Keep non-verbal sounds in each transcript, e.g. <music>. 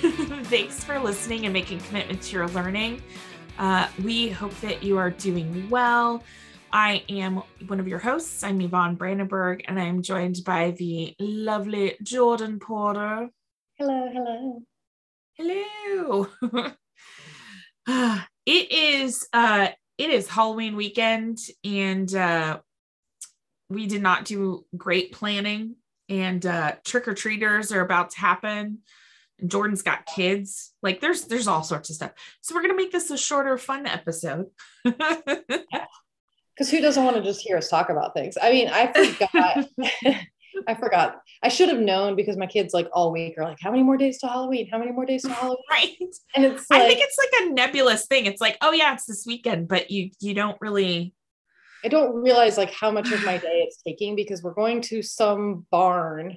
<laughs> Thanks for listening and making commitment to your learning. Uh, we hope that you are doing well. I am one of your hosts. I'm Yvonne Brandenburg, and I'm joined by the lovely Jordan Porter. Hello, hello. Hello. <laughs> it is uh it is Halloween weekend and uh we did not do great planning and uh trick-or-treaters are about to happen. Jordan's got kids. Like there's there's all sorts of stuff. So we're gonna make this a shorter, fun episode. <laughs> Because who doesn't want to just hear us talk about things? I mean, I forgot. <laughs> I forgot. I should have known because my kids like all week are like, how many more days to Halloween? How many more days to Halloween? right. And it's I think it's like a nebulous thing. It's like, oh yeah, it's this weekend, but you you don't really I don't realize like how much of my day it's taking because we're going to some barn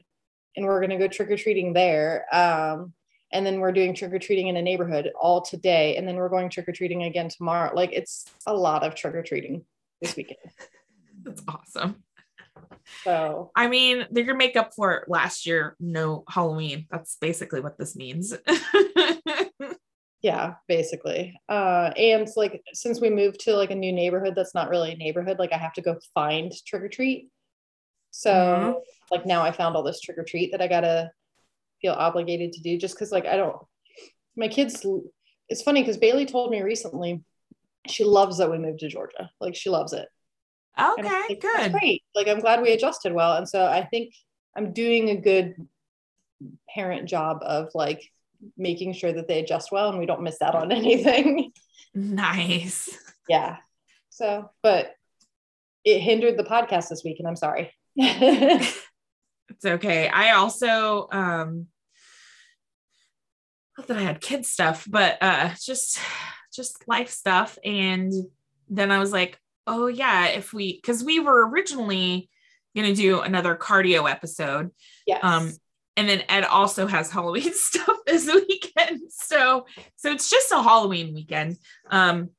and we're going to go trick or treating there. Um, and then we're doing trick or treating in a neighborhood all today. And then we're going trick or treating again tomorrow. Like it's a lot of trick or treating this <laughs> weekend. that's awesome. So I mean, they're gonna make up for it last year, no Halloween. That's basically what this means. <laughs> yeah, basically. Uh, and like since we moved to like a new neighborhood that's not really a neighborhood, like I have to go find trick or treat. So Mhm. like now I found all this trick or treat that I gotta feel obligated to do just because like I don't my kids it's funny because Bailey told me recently she loves that we moved to Georgia. Like she loves it. Okay, like, good. great. Like I'm glad we adjusted well. And so I think I'm doing a good parent job of like making sure that they adjust well and we don't miss out on <laughs> anything. Nice. yeah. So, but it hindered the podcast this week and I'm sorry. <laughs> It's okay. I also um not that I had kid stuff, but uh just just life stuff. And then I was like, oh yeah, if we because we were originally gonna do another cardio episode. yes. Um, and then Ed also has Halloween <laughs> stuff this weekend. So so it's just a Halloween weekend. Um,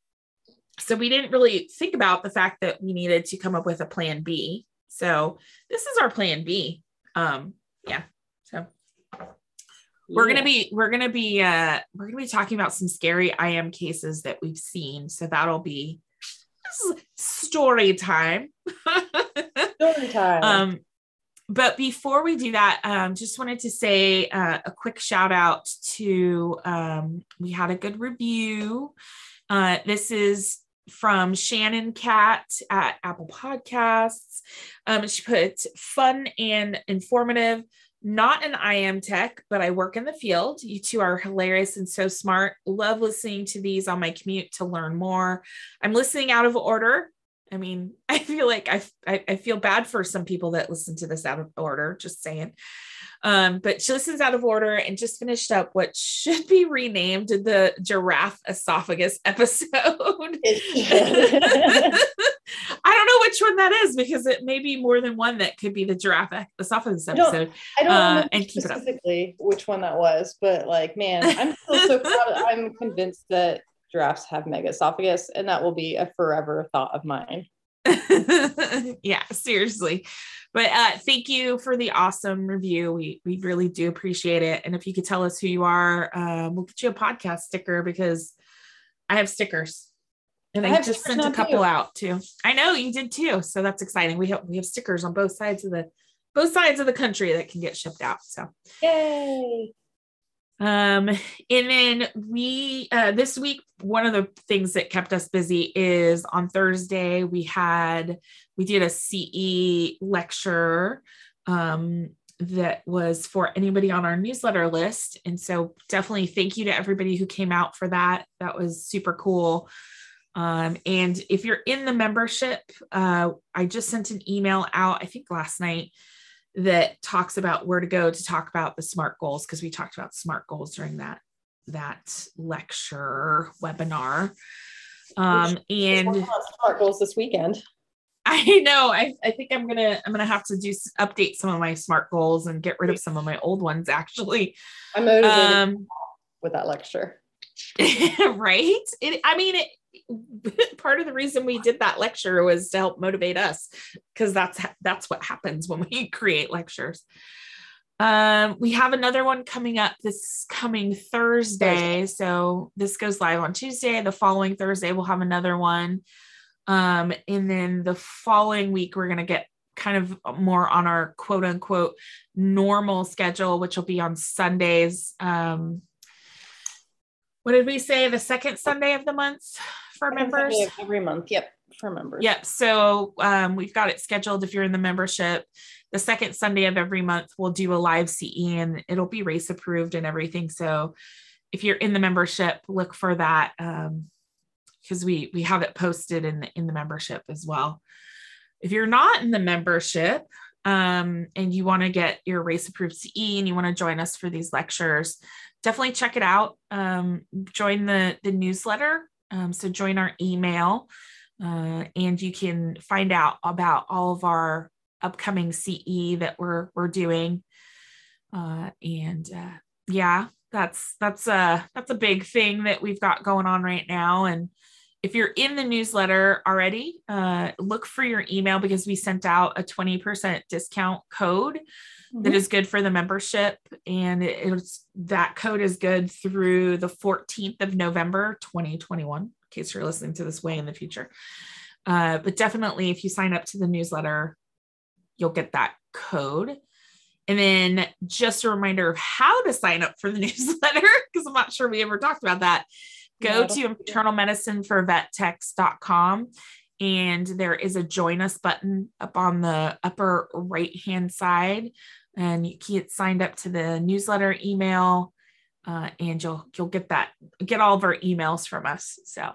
so we didn't really think about the fact that we needed to come up with a plan B. So this is our plan B. Um, yeah. So we're gonna be we're gonna be uh we're gonna be talking about some scary IM cases that we've seen. So that'll be story time. <laughs> story time. Um, but before we do that, um, just wanted to say uh, a quick shout out to um, we had a good review. Uh, this is from Shannon Cat at Apple Podcasts. Um, she put fun and informative. Not an IM tech, but I work in the field. You two are hilarious and so smart. Love listening to these on my commute to learn more. I'm listening out of order. I mean, <laughs> I feel like I, I, I feel bad for some people that listen to this out of order, just saying. Um, but she listens out of order and just finished up what should be renamed the giraffe esophagus episode. <laughs> I don't know which one that is because it may be more than one that could be the giraffe esophagus I don't- episode. I don't Uh, and keep it up. specifically which one that was, but like, man, I'm still so <laughs> proud. of- I'm convinced that giraffes have mega esophagus, and that will be a forever thought of mine. <laughs> yeah, seriously. But uh, thank you for the awesome review. We we really do appreciate it. And if you could tell us who you are, um, we'll get you a podcast sticker because I have stickers. And I I, just sent a couple out too. I know you did too. So that's exciting. We have we have stickers on both sides of the both sides of the country that can get shipped out. So Yay! Um, and then we uh, this week, one of the things that kept us busy is on Thursday we had we did a CE lecture um, that was for anybody on our newsletter list, and so definitely thank you to everybody who came out for that. That was super cool. Um, and if you're in the membership, uh, I just sent an email out, I think last night, that talks about where to go to talk about the SMART goals because we talked about SMART goals during that that lecture webinar. Um, and smart goals this weekend. I know. I, I think I'm gonna I'm gonna have to do update some of my smart goals and get rid of some of my old ones. Actually, I'm motivated um, with that lecture. <laughs> right? It. I mean, it, <laughs> part of the reason we did that lecture was to help motivate us because that's that's what happens when we <laughs> create lectures. Um, we have another one coming up this coming Thursday. So this goes live on Tuesday. The following Thursday, we'll have another one. Um, and then the following week, we're going to get kind of more on our quote unquote normal schedule, which will be on Sundays. Um, what did we say? The second Sunday of the month for members? every month. Yep. For members. Yep. So um, we've got it scheduled if you're in the membership the second Sunday of every month, we'll do a live CE and it'll be RACE approved and everything. So if you're in the membership, look for that because um, we we have it posted in the, in the membership as well. If you're not in the membership um, and you want to get your RACE approved CE and you want to join us for these lectures, definitely check it out. Um, join the the newsletter. Um, so join our email. Uh, and you can find out about all of our upcoming CE that we're we're doing. Uh, and uh, yeah, that's that's a that's a big thing that we've got going on right now. And if you're in the newsletter already, uh, look for your email because we sent out a 20% discount code mm-hmm. that is good for the membership. And it's that code is good through the 14th of November, 2021, in case you're listening to this way in the future. Uh, but definitely, if you sign up to the newsletter, you'll get that code. And then just a reminder of how to sign up for the <laughs> newsletter, because I'm not sure we ever talked about that. Go yeah, to internal medicine for vettechs.com and there is a join us button up on the upper right hand side. And you get signed up to the newsletter email. Uh, and you'll you'll get that get all of our emails from us. So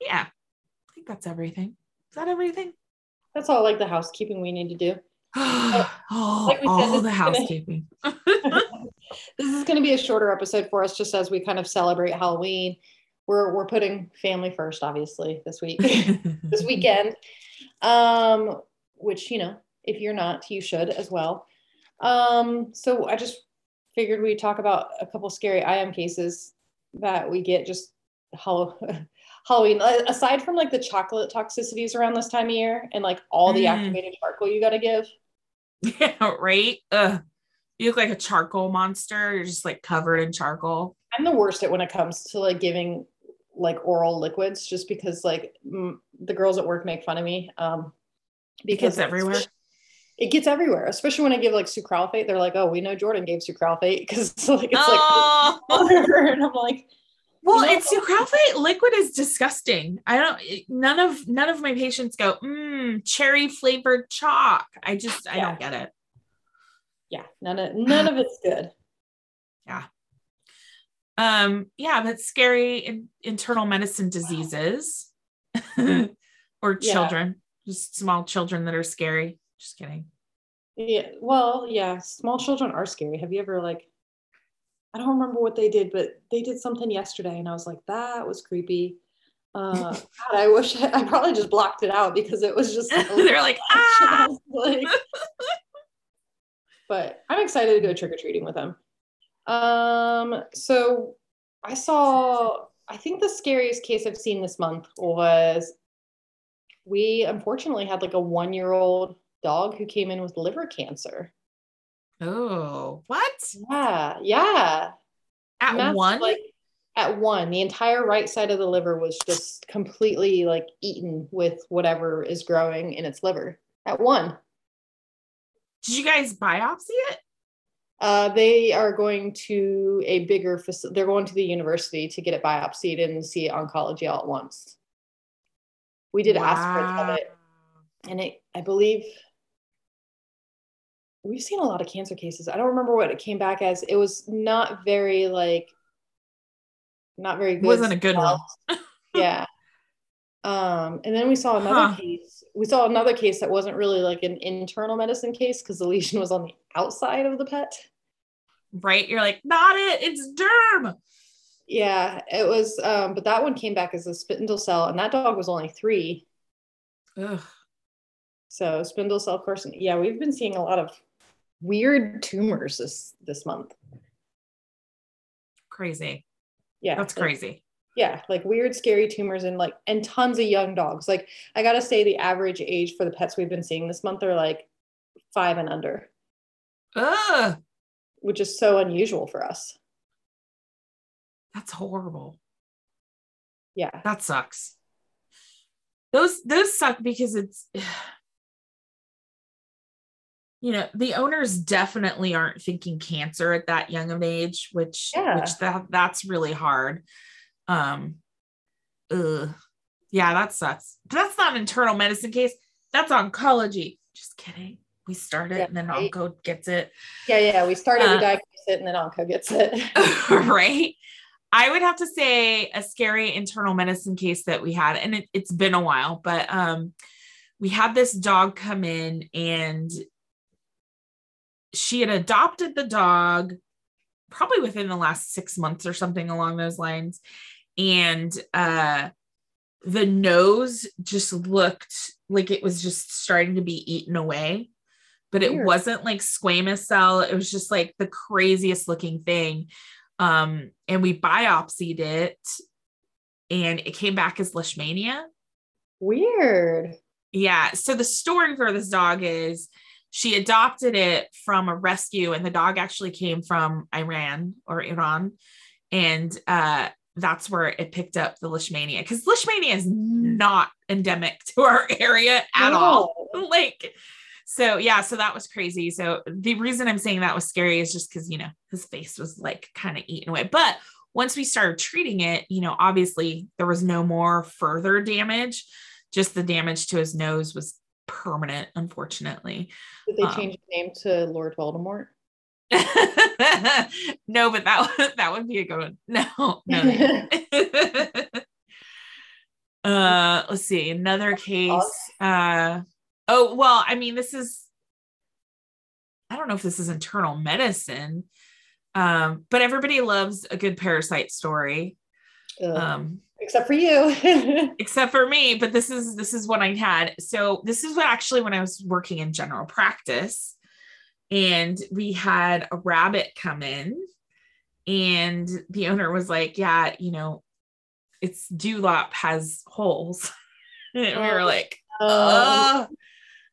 yeah, I think that's everything. Is that everything? That's all like the housekeeping we need to do. oh, <gasps> like all said, the housekeeping. Gonna, <laughs> this is going to be a shorter episode for us, just as we kind of celebrate Halloween. We're we're putting family first, obviously, this week, <laughs> this weekend. Um, which you know, if you're not, you should as well. Um, so I just figured we'd talk about a couple scary IM cases that we get just <laughs> Halloween, aside from like the chocolate toxicities around this time of year and like all the mm. activated charcoal you got to give. <laughs> Yeah, right. Ugh. You look like a charcoal monster. You're just like covered in charcoal. I'm the worst at when it comes to like giving like oral liquids, just because like m- the girls at work make fun of me. Um, because everywhere. It gets everywhere, especially when I give like sucralfate. They're like, "Oh, we know Jordan gave sucralfate <laughs> because it's like it's oh. like," and I'm like, well, know, it's sucralfate liquid is disgusting. I don't none of none of my patients go, mmm, cherry flavored chalk. I just I don't get it. Yeah, none of none of it's good. <sighs> Yeah. Um, yeah, but scary in, internal medicine diseases <laughs> or children, yeah. just small children that are scary. Just kidding. Yeah, well, yeah, small children are scary. Have you ever like I don't remember what they did, but they did something yesterday, and I was like, that was creepy. Uh, <laughs> God, I wish I, I, probably just blocked it out because it was just <laughs> they're like, ah! like, but I'm excited to go trick or treating with them. Um, so I saw, I think the scariest case I've seen this month was we unfortunately had like a one year old dog who came in with liver cancer. Oh, what? Yeah, yeah. At one? Like at one, the entire right side of the liver was just completely like eaten with whatever is growing in its liver. At one. Did you guys biopsy it? Uh, they are going to a bigger facility. They're going to the university to get it biopsied and see oncology all at once. We did wow. aspirates of it, and it, I believe, we've seen a lot of cancer cases. I don't remember what it came back as. It was not very like not very good. Wasn't a good one. <laughs> yeah. Um, and then we saw another huh. case. We saw another case that wasn't really like an internal medicine case because the lesion was on the outside of the pet. Right. You're like, not it, it's derm. Yeah, it was. Um, but that one came back as a spindle cell, and that dog was only three. Ugh. So spindle cell carcinoma. Yeah, we've been seeing a lot of weird tumors this this month. Crazy. Yeah, That's crazy. Yeah, like weird, scary tumors, and like and tons of young dogs. Like I gotta say, the average age for the pets we've been seeing this month are like five and under, Ugh. which is so unusual for us. That's horrible. Yeah, That sucks. Those those suck because it's <sighs> you know, the owners definitely aren't thinking cancer at that young of age, which Yeah. which that that's really hard. Um ugh. Yeah, that sucks. But that's not an internal medicine case. That's oncology. Just kidding. We start it Yeah, and then right. onco gets it. yeah, yeah. We started, Uh, we diagnosed it, and then Onco gets it. <laughs> <laughs> right? I would have to say a scary internal medicine case that we had, and it, it's been a while, but um, we had this dog come in and she had adopted the dog probably within the last six months or something along those lines. And uh, the nose just looked like it was just starting to be eaten away but it Weird. wasn't like squamous cell it was just like the craziest looking thing um and we biopsied it and it came back as leishmania Weird. yeah so the story for this dog is she adopted it from a rescue and the dog actually came from iran or iran and uh that's where it picked up the leishmania because leishmania is not endemic to our <laughs> area at all. Like so yeah so that was crazy. So the reason i'm saying that was scary is just because you know his face was like kind of eaten away. But once we started treating it you know obviously there was no more further damage. Just the damage to his nose was permanent unfortunately. Did they Um, change the name to Lord Voldemort? <laughs> no but that would <laughs> that would be a good one. <laughs> No no uh let's see another case uh oh well i mean this is i don't know if this is internal medicine um but everybody loves a good parasite story. Um Except for you. except for me but this is this is what i had. So this is what actually when i was working in general practice and we had a rabbit come in and the owner was like yeah you know its dewlap has holes <laughs> and we were Oh. like Ugh.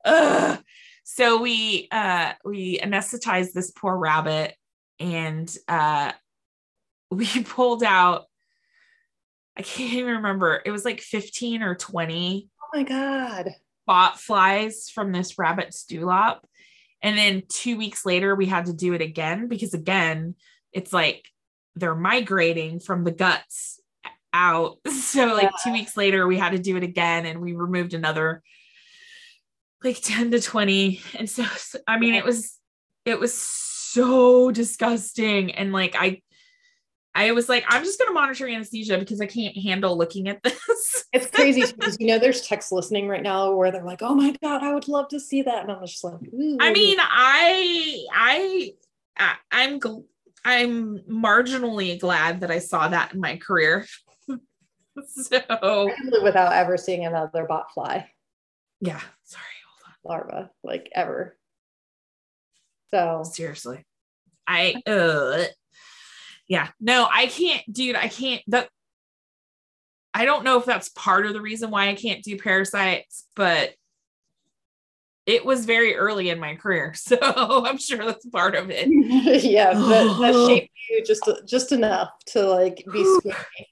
Ugh. so we uh we anesthetized this poor rabbit and uh <laughs> we pulled out I can't even remember. It was like 15 or 20 oh my God. bot flies from this rabbit's dewlap. And then two weeks later, we had to do it again because, again, it's like they're migrating from the guts out. <laughs> So, like, two weeks later, we had to do it again and we removed another like 10 to 20. And so, so- I mean, it was, it was so disgusting. And like, I, I was like, I'm just going to monitor anesthesia because I can't handle looking at this. <laughs> It's crazy because you know there's techs listening right now where they're like, "Oh my god, I would love to see that," and I'm just like, Ooh. I mean, I, I, I I'm, gl- I'm marginally glad that I saw that in my career. <laughs> so, I live without ever seeing another bot fly yeah, sorry, hold larva like ever. So. Seriously, I, uh, yeah, no, I can't, dude. I can't. That I don't know if that's part of the reason why I can't do parasites, but it was very early in my career, <laughs> so I'm sure that's part of it. <laughs> yeah, that, that <sighs> shaped you just just enough to like be squishy,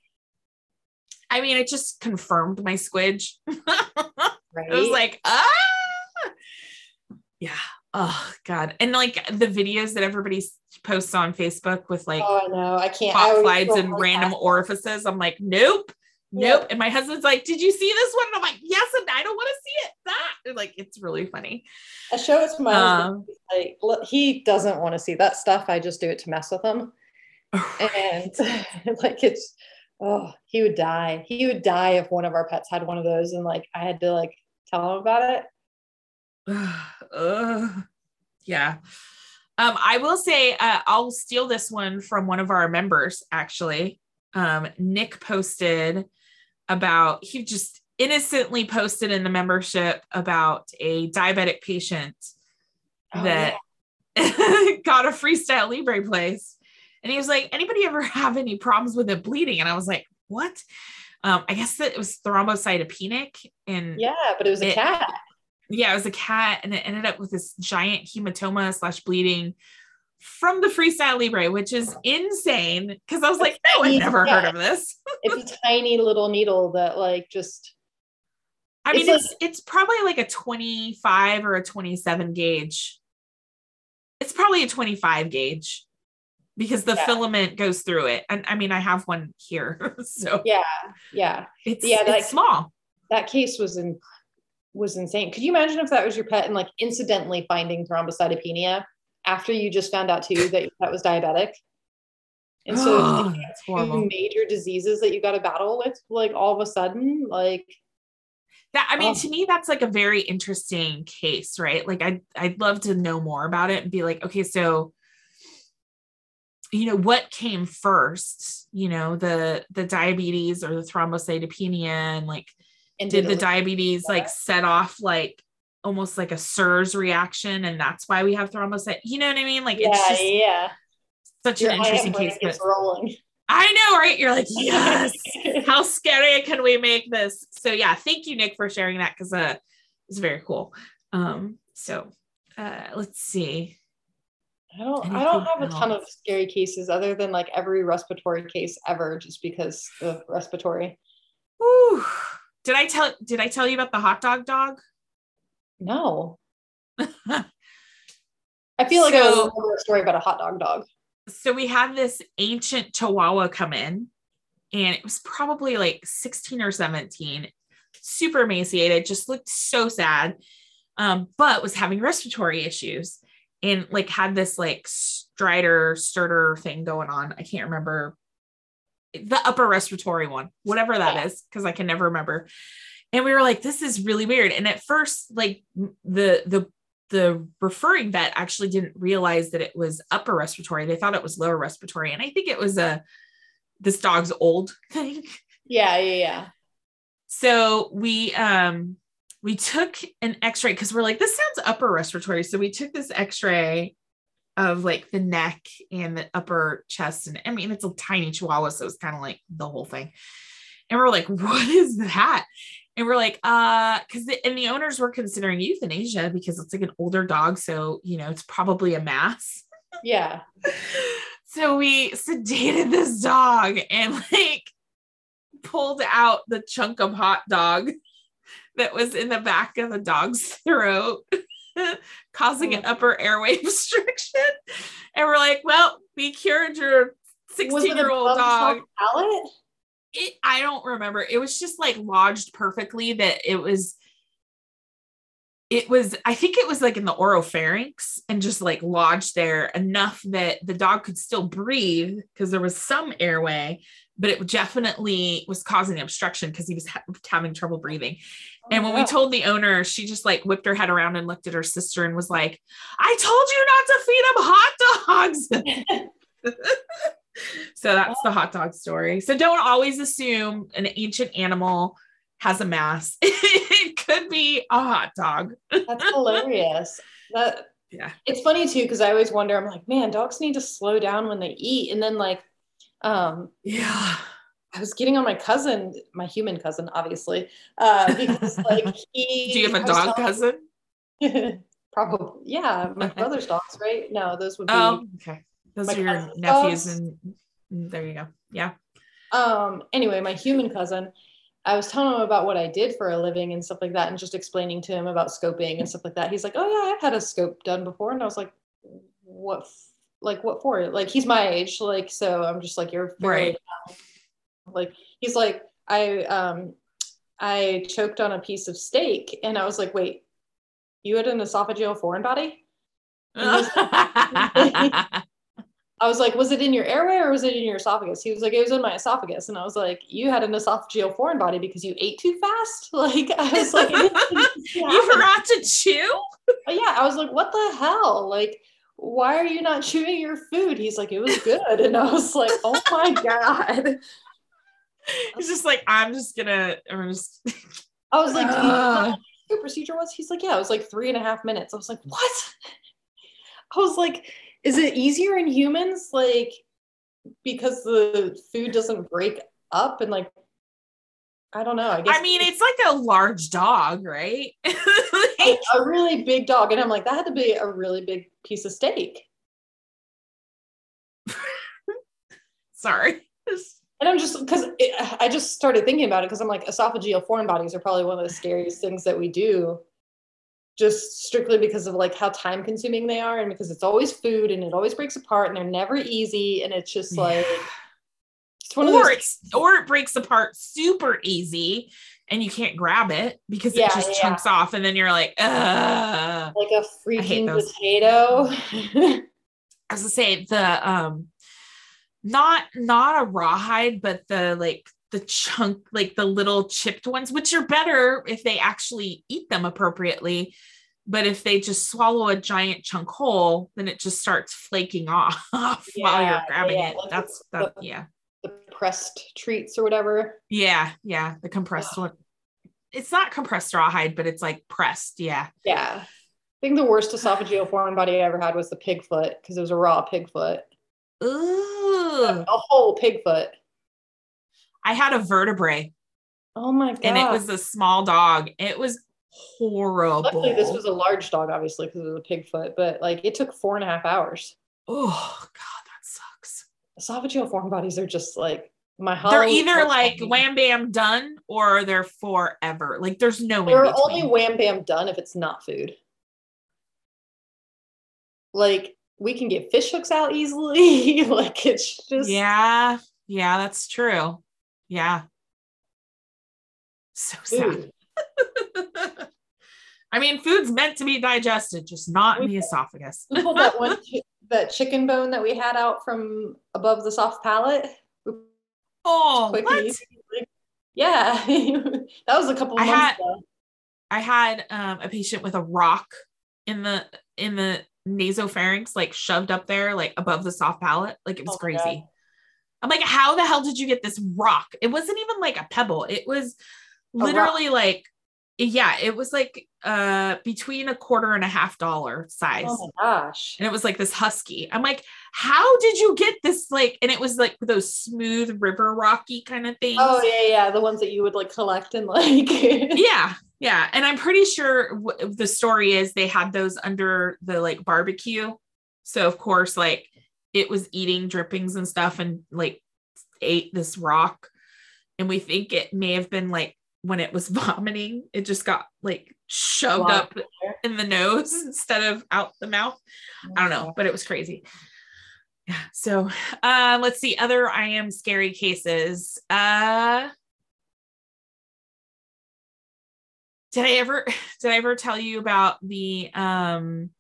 I mean, it just confirmed my squidge. right? <laughs> I was like, ah, yeah. Oh God. And like the videos that everybody posts on Facebook with like oh, know, I can't. Pop slides and random bad. orifices. I'm like, nope, nope. And my husband's like, did you see this one? And I'm like, yes, and I don't want to see it. That and, like it's really funny. I show it to my. Um, Like, he doesn't want to see that stuff. I just do it to mess with him, <sighs> and <laughs> like it's oh, he would die. He would die if one of our pets had one of those, and like I had to like tell him about it. <sighs> Ugh. Yeah. Um, I will say uh, I'll steal this one from one of our members actually. um, Nick posted about, he just innocently posted in the membership about a diabetic patient oh, that yeah. <laughs> got a freestyle Libre place. And he was like, anybody ever have any problems with it bleeding? And I was like, what? Um, I guess that it was thrombocytopenic and yeah, but it was a it, cat. Yeah, it was a cat, and it ended up with this giant hematoma slash bleeding from the freestyle libre which is insane because i was like no i've never yeah. heard of this. It's a tiny little needle that like just i mean it's, it's, like, it's probably like a 25 or a 27 gauge. It's probably a 25 gauge because the yeah. filament goes through it. And i mean i have one here <laughs> so yeah yeah. it's yeah it's like, small. that case was in was insane could you imagine if that was your pet and like incidentally finding thrombocytopenia after you just found out too that that was diabetic. And so <gasps> two major diseases that you got to battle with, like all of a sudden, like that. I mean, oh. to me, that's like a very interesting case, right? Like, I'd I'd love to know more about it and be like, okay, so you know what came first you know the the diabetes or the thrombocytopenia and like and did the diabetes like set off like almost like a SIRS reaction, and that's why we have thrombocyte. You know what I mean? Like yeah, it's just yeah. such Your an interesting case. But rolling. I know, right? You're like, yes. <laughs> How scary can we make this? So yeah, thank you, Nick, for sharing that because uh, it's very cool. Um, so uh, let's see. I don't Anything I don't have else? a ton of scary cases other than like every respiratory case ever just because of respiratory. Ooh. Did I tell did I tell you about the hot dog dog? <laughs> No. I feel like so, I remember a story about a hot dog dog. So we had this ancient Chihuahua come in, and it was probably like 16 or 17, super emaciated, just looked so sad, um, but was having respiratory issues and like had this like stridor stertor thing going on. I can't remember the upper respiratory one, whatever that yeah. is, because I can never remember. And we were like this is really weird. And at first like the the the referring vet actually didn't realize that it was upper respiratory. They thought it was lower respiratory. And i think it was a this dog's old <laughs> thing. Yeah yeah yeah. So we um we took an x-ray because we're like this sounds upper respiratory. So we took this x-ray of like the neck and the upper chest and i mean it's a tiny chihuahua so it's kind of like the whole thing and we're like <laughs> what is that and we're like, uh, because and the owners were considering euthanasia because it's like an older dog, so you know it's probably a mass. Yeah. <laughs> so we sedated this dog and like pulled out the chunk of hot dog <laughs> that was in the back of the dog's throat, <laughs> causing an oh. upper airway <laughs> obstruction. And we're like, well, we cured your 16 year old dog. It I don't remember. It was just like lodged perfectly that it was it was I think it was like in the oropharynx and just like lodged there enough that the dog could still breathe because there was some airway, but it definitely was causing obstruction because he was ha- having trouble breathing. Oh, and when we told the owner, she just like whipped her head around and looked at her sister and was like, "I told you not to feed him hot dogs." <laughs> so that's the hot dog story. So don't always assume an ancient animal has a mass. <laughs> it could be a hot dog. that's <laughs> hilarious. That yeah. It's funny too because I always wonder. I'm like, man, dogs need to slow down when they eat, and then like, um, yeah. I was getting on my cousin, my human cousin, obviously, uh, because like <laughs> he. Do you have a dog cousin? <laughs> Probably, yeah. My brother's dogs, right? No, those would be. Oh, okay. Those are your nephews, and there you go. Yeah. Um. Anyway, my human cousin, I was telling him about what I did for a living and stuff like that, and just explaining to him about scoping and stuff like that. He's like, "Oh yeah, I've had a scope done before," and I was like, "What? Like what for?" Like he's my age, like so. I'm just like, "You're very right." Like he's like, I um, I choked on a piece of steak, and I was like, "Wait, you had an esophageal foreign body?" <laughs> I was like, was it in your airway or was it in your esophagus? He was like, it was in my esophagus. And I was like, you had an esophageal foreign body because you ate too fast? <laughs> Like, I was like, <laughs> you forgot to chew? Yeah, I was like, what the hell? Like, why are you not chewing your food? He's like, it was good. And I was like, oh my <laughs> God. He's just like, I'm just gonna, I'm just. I was like, do you know <sighs> what your procedure was? He's like, yeah, it was like three and a half minutes. I was like, what? I was like, is it easier in humans? Like, because the food doesn't break up and like, I don't know. I guess I mean, it's like a large dog, right? <laughs> a, a really big dog. And I'm like, that had to be a really big piece of steak. <laughs> Sorry. <laughs> And I'm just because I just started thinking about it because I'm like, esophageal foreign bodies are probably one of the scariest things that we do, just strictly because of like how time consuming they are and because it's always food and it always breaks apart and they're never easy. And it's just like, it's one or it's or it breaks apart super easy and you can't grab it because yeah, it just yeah. chunks off and then you're like, Ugh. like a freaking potato. As <laughs> i say the um not not a rawhide, but the like the chunk, like the little chipped ones, which are better if they actually eat them appropriately. But if they just swallow a giant chunk whole, then it just starts flaking <laughs> off while you're grabbing it. That's that, yeah. Pressed treats or whatever. Yeah, yeah. The compressed one. It's not compressed rawhide, but it's like pressed. Yeah. Yeah. I think the worst esophageal foreign body I ever had was the pig foot because it was a raw pig foot. Ooh. A whole pig foot. I had a vertebrae. Oh my god. And it was a small dog. It was horrible. Luckily, this was a large dog, obviously, because it was a pig foot, but like it took four and a half hours. Oh god. Esophageal foreign bodies are just like my They're either like wham bam done or they're forever. Like there's no They're only wham bam done if it's not food. Like we can get fish hooks out easily. <laughs> like it's just yeah, yeah, that's true. Yeah, so sad. <laughs> I mean, food's meant to be digested, just not in the esophagus. <laughs> that one, that chicken bone that we had out from above the soft palate. Oh, what? yeah, <laughs> that was a couple. I had, ago. I had um, a patient with a rock in the in the nasopharynx like shoved up there like above the soft palate like it was oh crazy God. i'm like how the hell did you get this rock it wasn't even like a pebble it was literally like yeah it was like uh between a quarter and a half dollar size oh my gosh and it was like this husky i'm like how did you get this like and it was like those smooth river rocky kind of things oh yeah yeah the ones that you would like collect and like <laughs> yeah yeah. And I'm pretty sure w- the story is they had those under the like barbecue. So, of course, like it was eating drippings and stuff and like ate this rock. And we think it may have been like when it was <laughs> vomiting, it just got like shoved up in the nose <laughs> instead of out the mouth. I don't know, but it was crazy. Yeah. So uh let's see other I am scary cases. Uh did I ever <laughs> did I ever tell you about the um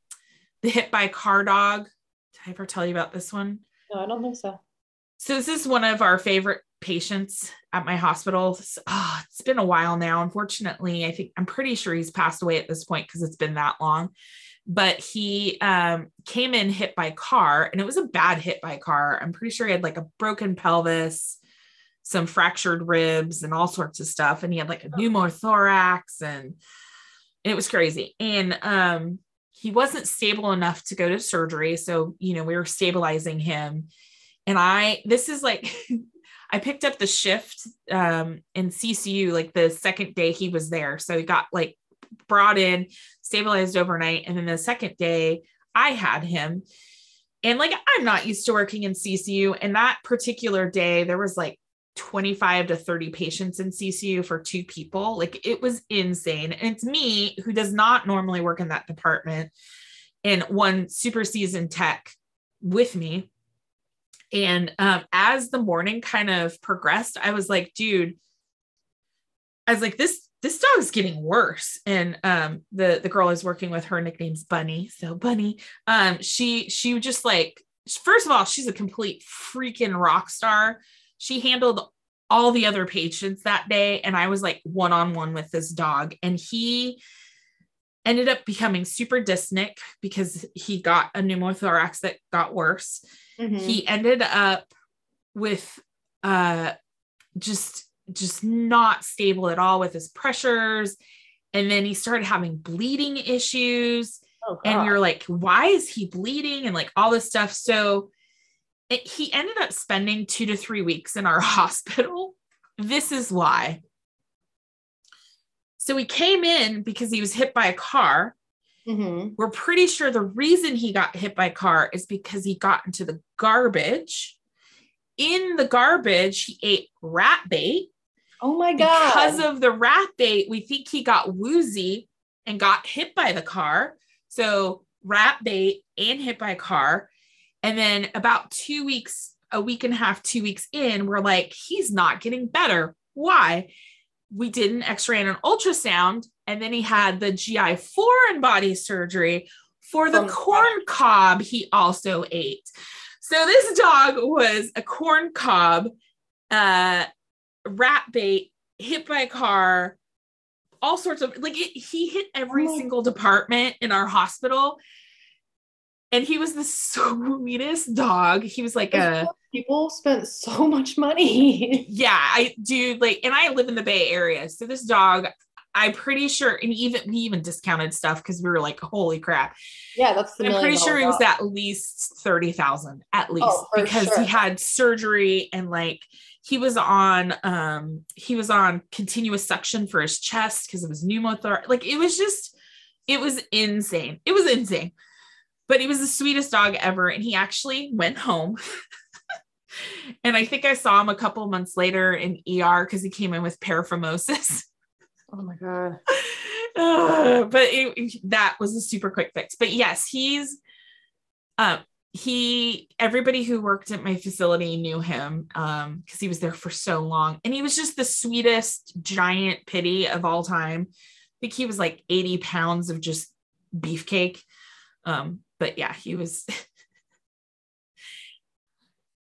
the hit by car dog? Did I ever tell you about this one? No, I don't think so. So this is one of our favorite patients at my hospital. Oh, it's been a while now. Unfortunately, I think I'm pretty sure he's passed away at this point because it's been that long. But he um, came in hit by car, and it was a bad hit by car. I'm pretty sure he had like a broken pelvis, some fractured ribs and all sorts of stuff. And he had like a pneumothorax and it was crazy. And um, he wasn't stable enough to go to surgery. So, you know, we were stabilizing him. And I, this is like, <laughs> I picked up the shift um, in CCU like the second day he was there. So he got like brought in, stabilized overnight. And then the second day I had him. And like, I'm not used to working in CCU. And that particular day, there was like 25 to 30 patients in CCU for two people. Like it was insane. And it's me who does not normally work in that department and one super seasoned tech with me. And um, as the morning kind of progressed, I was like, dude, I was like, this this dog's getting worse. And um, the the girl is working with, her nickname's Bunny. So Bunny, um, she she just like first of all, she's a complete freaking rock star she handled all the other patients that day and i was like one on one with this dog and he ended up becoming super dyspneic because he got a pneumothorax that got worse. Mm-hmm. He ended up with uh just just not stable at all with his pressures. And then he started having bleeding issues. Oh, and you're like why is he bleeding? And like all this stuff. So it, he ended up spending 2 to 3 weeks in our <laughs> hospital. This is why so he came in because he was hit by a car. Mm-hmm. We're pretty sure the reason he got hit by a car is because he got into the garbage. In the garbage, he ate rat bait. Oh my God. Because of the rat bait, we think he got woozy and got hit by the car. So, rat bait and hit by a car. And then, about two weeks, a week and a half, two weeks in, we're like, he's not getting better. Why? We did an x-ray and an ultrasound and then he had the gi foreign body surgery for the oh corn cob he also ate so this dog was a corn cob uh rat bait hit by a car all sorts of like it, he hit every oh single department in our hospital and he was the <laughs> sweetest dog. He was like a people spent so <laughs> much money. yeah, I do like, and I live in the Bay Area, so this dog, I'm pretty sure, and even we even discounted stuff because we were like, holy crap. Yeah, that's the. I'm pretty sure it was at least thirty thousand, at least, oh, because sure. he had surgery and like he was on um he was on continuous suction for his chest because of his pneumothorax. Like it was just, it was insane. It was insane but he was the sweetest dog ever. And he actually went home. <laughs> and I think I saw him a couple months later in ER because he came in with paraphimosis. <laughs> Oh my God. Uh, but it, that was a super quick fix. But yes, he's, um, he everybody who worked at my facility knew him um because he was there for so long and he was just the sweetest giant pity of all time i think he was like 80 pounds of just beefcake um but yeah, he was <laughs>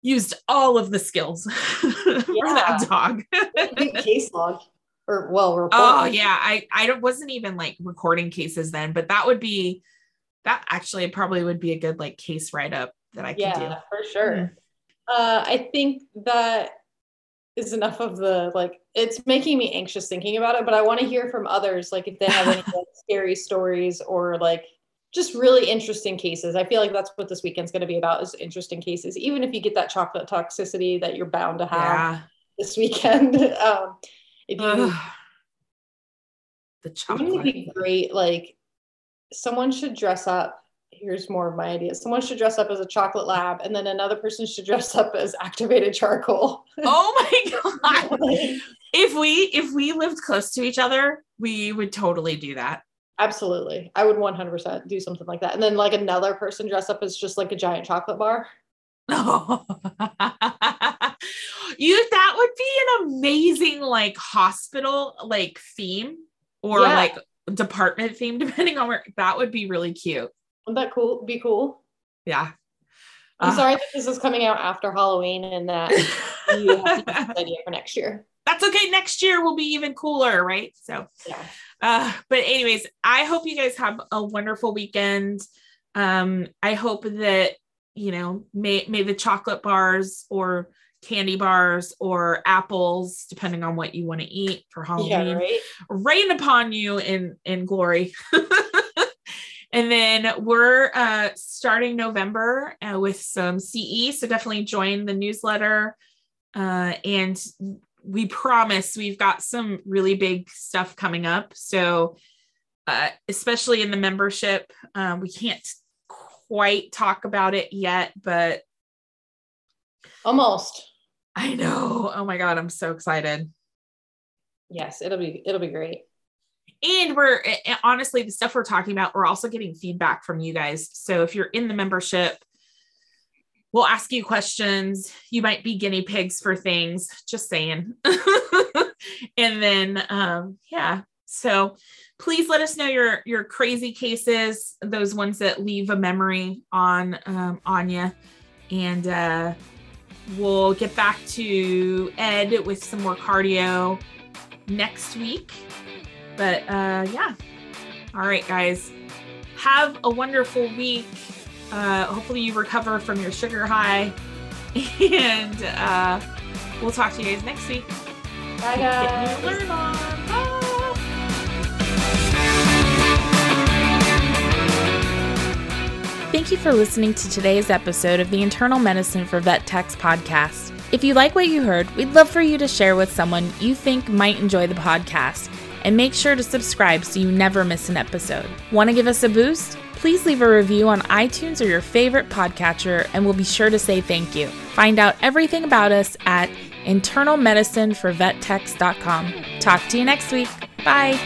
used all of the skills <laughs> for that dog. <laughs> case log or well, report. oh yeah, I I wasn't even like recording cases then, but that would be that actually probably would be a good like case write up that I could do. yeah, do for sure. Mm-hmm. Uh, I think that is enough of the like it's making me anxious thinking about it but i want to hear from others like if they have any like, scary stories or like just really interesting cases. I feel like that's what this weekend's going to be about is interesting cases. Even if you get that chocolate toxicity that you're bound to have yeah. this weekend, <laughs> um, if you the chocolate would be great. Like someone should dress up. Here's more of my idea. Someone should dress up as a chocolate lab, and then another person should dress <laughs> up as activated charcoal. <laughs> Oh my god! if we if we lived close to each other, we would totally do that. Absolutely. I would 100% do something like that. And then like another person dress up as just like a giant chocolate bar. Oh. <laughs> you that would be an amazing like hospital like theme or yeah. like department theme <laughs> depending on where that would be really cute. Wouldn't that cool be cool? Yeah. I'm uh, sorry that this is coming out after Halloween and that <laughs> you have to idea for next year. That's okay. Next year will be even cooler, right? So yeah. Uh, but anyways, I hope you guys have a wonderful weekend. Um, I hope that you know may may the chocolate bars or candy bars or apples, depending on what you want to eat for Halloween, yeah, right? rain upon you in in glory. <laughs> and then we're uh, starting November uh, with some CE, so definitely join the newsletter. Uh, and we promise we've got some really big stuff coming up. So, uh, especially in the membership, um, we can't quite talk about it yet, but almost. I know. Oh my god, I'm so excited. Yes, it'll be it'll be great. And we're honestly the stuff we're talking about, we're also getting feedback from you guys. So if you're in the membership, we'll ask you questions. You might be guinea pigs for things, just saying. <laughs> and then, um, yeah. So please let us know your your crazy cases, those ones that leave a memory on um, on you, and uh, we'll get back to Ed with some more cardio next week. But uh, yeah, All right, guys. Have a wonderful week. Uh, hopefully, you recover from your sugar high. <laughs> And uh, we'll talk to you guys next week. Bye, guys. Learn on. Bye. Thank you for listening to today's episode of the Internal Medicine for Vet Techs podcast. If you like what you heard, we'd love for you to share with someone you think might enjoy the podcast. And make sure to subscribe so you never miss an episode. Want to give us a boost? Please leave a review on iTunes or your favorite podcatcher, and we'll be sure to say thank you. Find out everything about us at internalmedicineforvettechs.com. Talk to you next week. Bye.